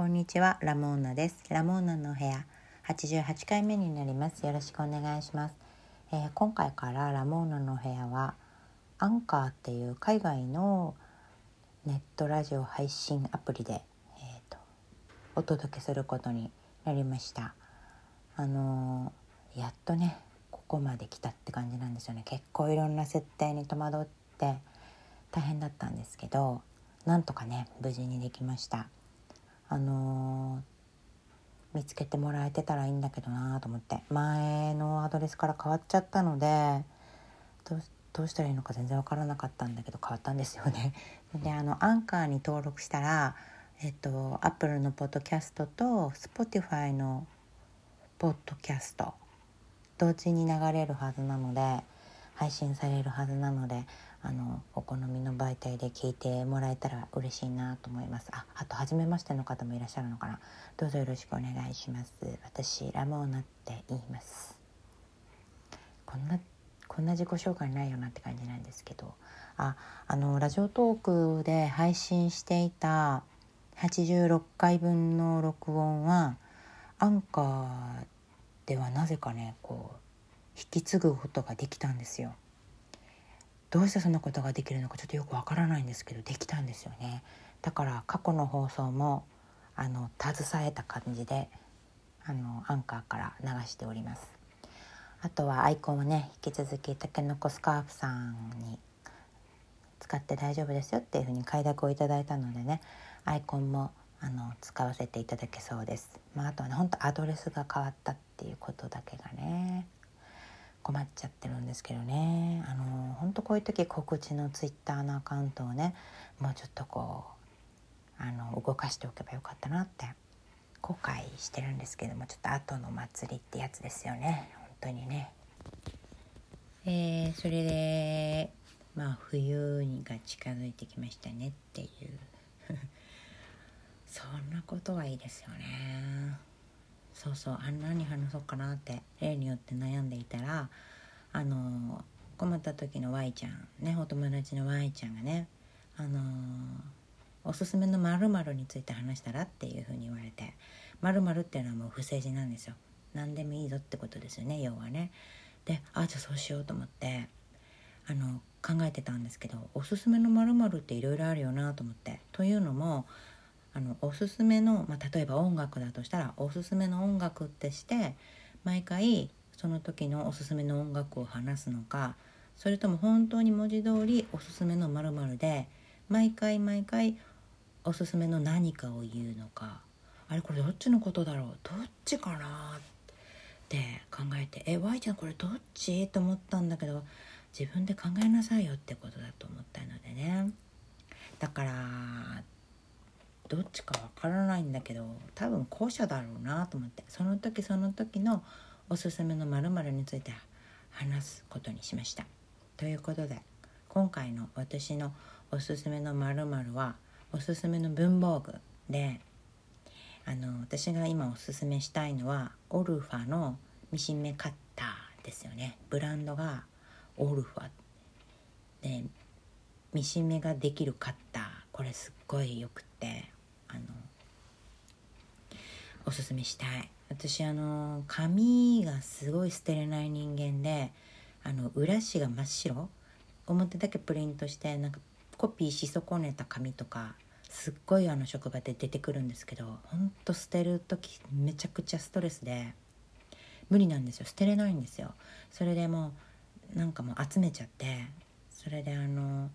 こんにちはラモーナです。ラモーナの部屋88回目になります。よろしくお願いします、えー、今回からラモーナの部屋はアンカーっていう海外のネットラジオ配信アプリで、えーと、お届けすることになりました。あのー、やっとねここまで来たって感じなんですよね。結構いろんな設定に戸惑って大変だったんですけどなんとかね無事にできました。あのー、見つけてもらえてたらいいんだけどなと思って前のアドレスから変わっちゃったのでどうしたらいいのか全然分からなかったんだけど変わったんですよね。であのアンカーに登録したらえっとアップルのポッドキャストと Spotify のポッドキャスト同時に流れるはずなので配信されるはずなのであのお好みの媒体で聞いてもらえたら嬉しいなと思います。ああと初めましての方もいらっしゃるのかな。どうぞよろしくお願いします。私ラモーナって言います。こんなこんな自己紹介ないよなって感じなんですけど。ああのラジオトークで配信していた86回分の録音はアンカーではなぜかねこう引き継ぐことができたんですよ。どうしてそんなことができるのかちょっとよくわからないんですけどできたんですよね。だから過去の放送もあの携えた感じであのアンカーから流しております。あとはアイコンをね引き続きたけのこスカーフさんに使って大丈夫ですよっていうふうに快諾をいただいたのでねアイコンもあの使わせていただけそうです、まあ、あとはねほんとアドレスが変わったっていうことだけがね。困っちゃってるんですけどねあの本当こういう時告知のツイッターのアカウントをねもうちょっとこうあの動かしておけばよかったなって後悔してるんですけどもちょっと後の祭りってやつですよね本当にね。えー、それでまあ冬にが近づいてきましたねっていう そんなことはいいですよね。そうそうあんなに話そうかなって例によって悩んでいたらあの困った時の Y ちゃんねお友達の Y ちゃんがねあのおすすめの〇〇について話したらっていうふうに言われて〇〇っていうのはもう不正字なんですよ。何でもいいぞってことですよね要はね。であじゃあそうしようと思ってあの考えてたんですけどおすすめの〇〇っていろいろあるよなと思って。というのもあのおすすめの、まあ、例えば音楽だとしたらおすすめの音楽ってして毎回その時のおすすめの音楽を話すのかそれとも本当に文字通りおすすめの〇〇で毎回毎回おすすめの何かを言うのか。あれこれどっちのことだろう？どっちかなって考えて「え Y ちゃんこれどっち?」と思ったんだけど自分で考えなさいよってことだと思ったのでね。だからどっちかわからないんだけど多分後者だろうなと思って。その時その時のおすすめの〇〇について話すことにしました。ということで今回の私のおすすめの〇〇はおすすめの文房具であの私が今おすすめしたいのはオルファのミシン目カッターですよね。ブランドがオルファ。でミシン目ができるカッター。これすっごいよくって。あのおすすめしたい。私あの紙がすごい捨てれない人間であの裏紙が真っ白。表だけプリントしてなんかコピーし損ねた紙とかすっごいあの職場で出てくるんですけどほんと捨てる時めちゃくちゃストレスで無理なんですよ。捨てれないんですよ。それでもうなんかもう集めちゃってそれであの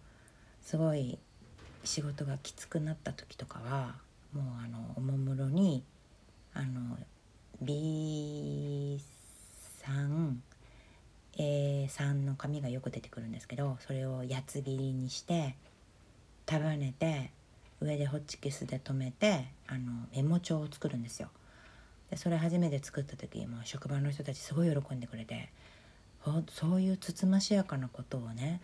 すごい仕事がきつくなった時とかはもうあのおもむろにあの B3A3 の紙がよく出てくるんですけどそれを八つ切りにして束ねて上でホッチキスで留めてあのメモ帳を作るんですよ。でそれ初めて作った時も職場の人たちすごい喜んでくれてそういうつつましやかなことをね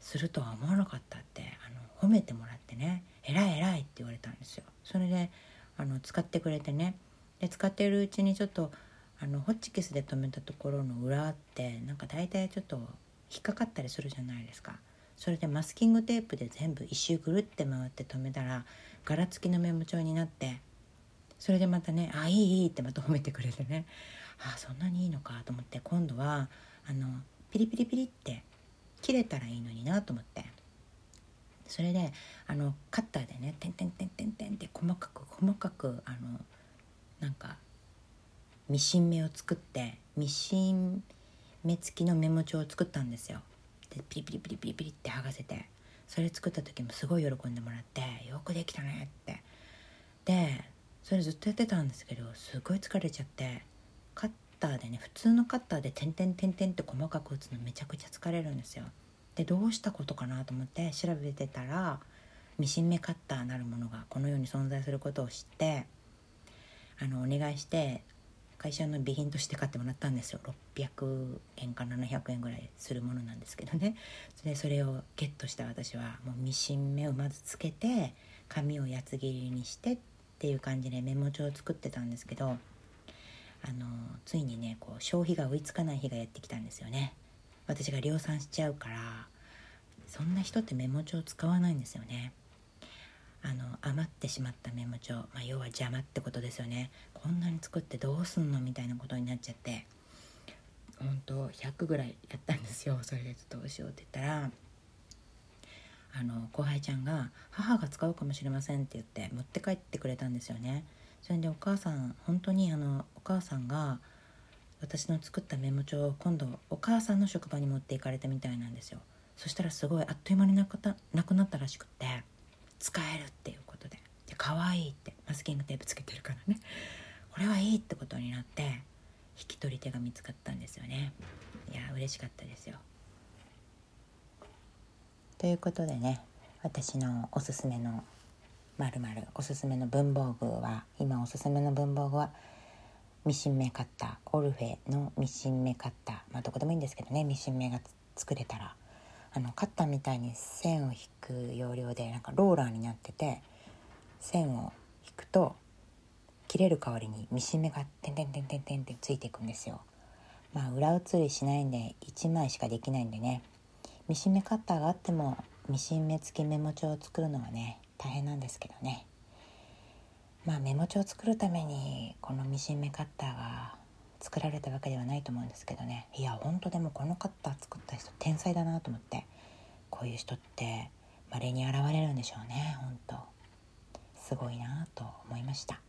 するとは思わなかったってあの褒めてもらってね「偉い偉い」って言われたんですよ。それであの使ってくれてねで使ってるうちにちょっとあのホッチキスで留めたところの裏ってなんか大体ちょっと引っかかったりするじゃないですか。それでマスキングテープで全部一周ぐるって回って留めたら柄付きのメモ帳になってそれでまたね「あいいいい」ってまた褒めてくれてねあそんなにいいのかと思って今度はあのピリピリピリって切れたらいいのになと思ってそれであのカッターでね「てんてんてんてんてん」って細かく細かくあのなんかミシン目を作ってミシン目付きのメモ帳を作ったんですよ。でピリピリピリピリピリって剥がせてそれ作った時もすごい喜んでもらって「よくできたね」ってでそれずっとやってたんですけどすごい疲れちゃってカッターでね普通のカッターで点々点々って細かく打つのめちゃくちゃ疲れるんですよ。でどうしたことかなと思って調べてたらミシン目カッターなるものがこの世に存在することを知ってあのお願いして会社の備品として買ってもらったんですよ。600円か700円ぐらいするものなんですけどね。でそれをゲットした私はもうミシン目をまずつけて紙を八つ切りにしてっていう感じでメモ帳を作ってたんですけどあのついにねこう消費が追いつかない日がやってきたんですよね。私が量産しちゃうからそんな人ってメモ帳使わないんですよね。あの余ってしまったメモ帳、まあ、要は邪魔ってことですよね。こんなに作ってどうすんのみたいなことになっちゃって本当100ぐらいやったんですよ。それでどうしようって言ったらあの後輩ちゃんが「母が使うかもしれません」って言って持って帰ってくれたんですよね。それでお母さん本当にあのお母さんが私の作ったメモ帳を今度お母さんの職場に持っていかれたみたいなんですよ。そしたらすごいあっという間になくなくなったらしくて使えるっていうことで。で可愛いってマスキングテープつけてるからね。これはいいってことになって引き取り手が見つかったんですよね。いや嬉しかったですよ。ということでね私のおすすめのまるおすすめの文房具は今おすすめの文房具はミシン目カッターオルフェのミシン目カッターまあどこでもいいんですけどねミシン目が作れたらあのカッターみたいに線を引く要領でなんかローラーになってて線を引くと切れる代わりにミシン目がてんてんてんてんてんってついていくんですよ。まあ裏写りしないんで1枚しかできないんでねミシン目カッターがあってもミシン目付きメモ帳を作るのはね大変なんですけどねまあメモ帳を作るためにこのミシン目カッターが作られたわけではないと思うんですけどね。いやほんとでもこのカッター作った人天才だなと思ってこういう人って稀に現れるんでしょうねほんとすごいなと思いました。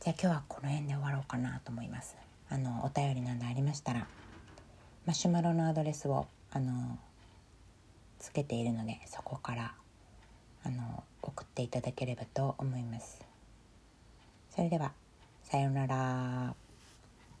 じゃあ今日はこの辺で終わろうかなと思います。あのお便りなんでありましたらマシュマロのアドレスをあのつけているのでそこからあの送っていただければと思いますそれではさようなら。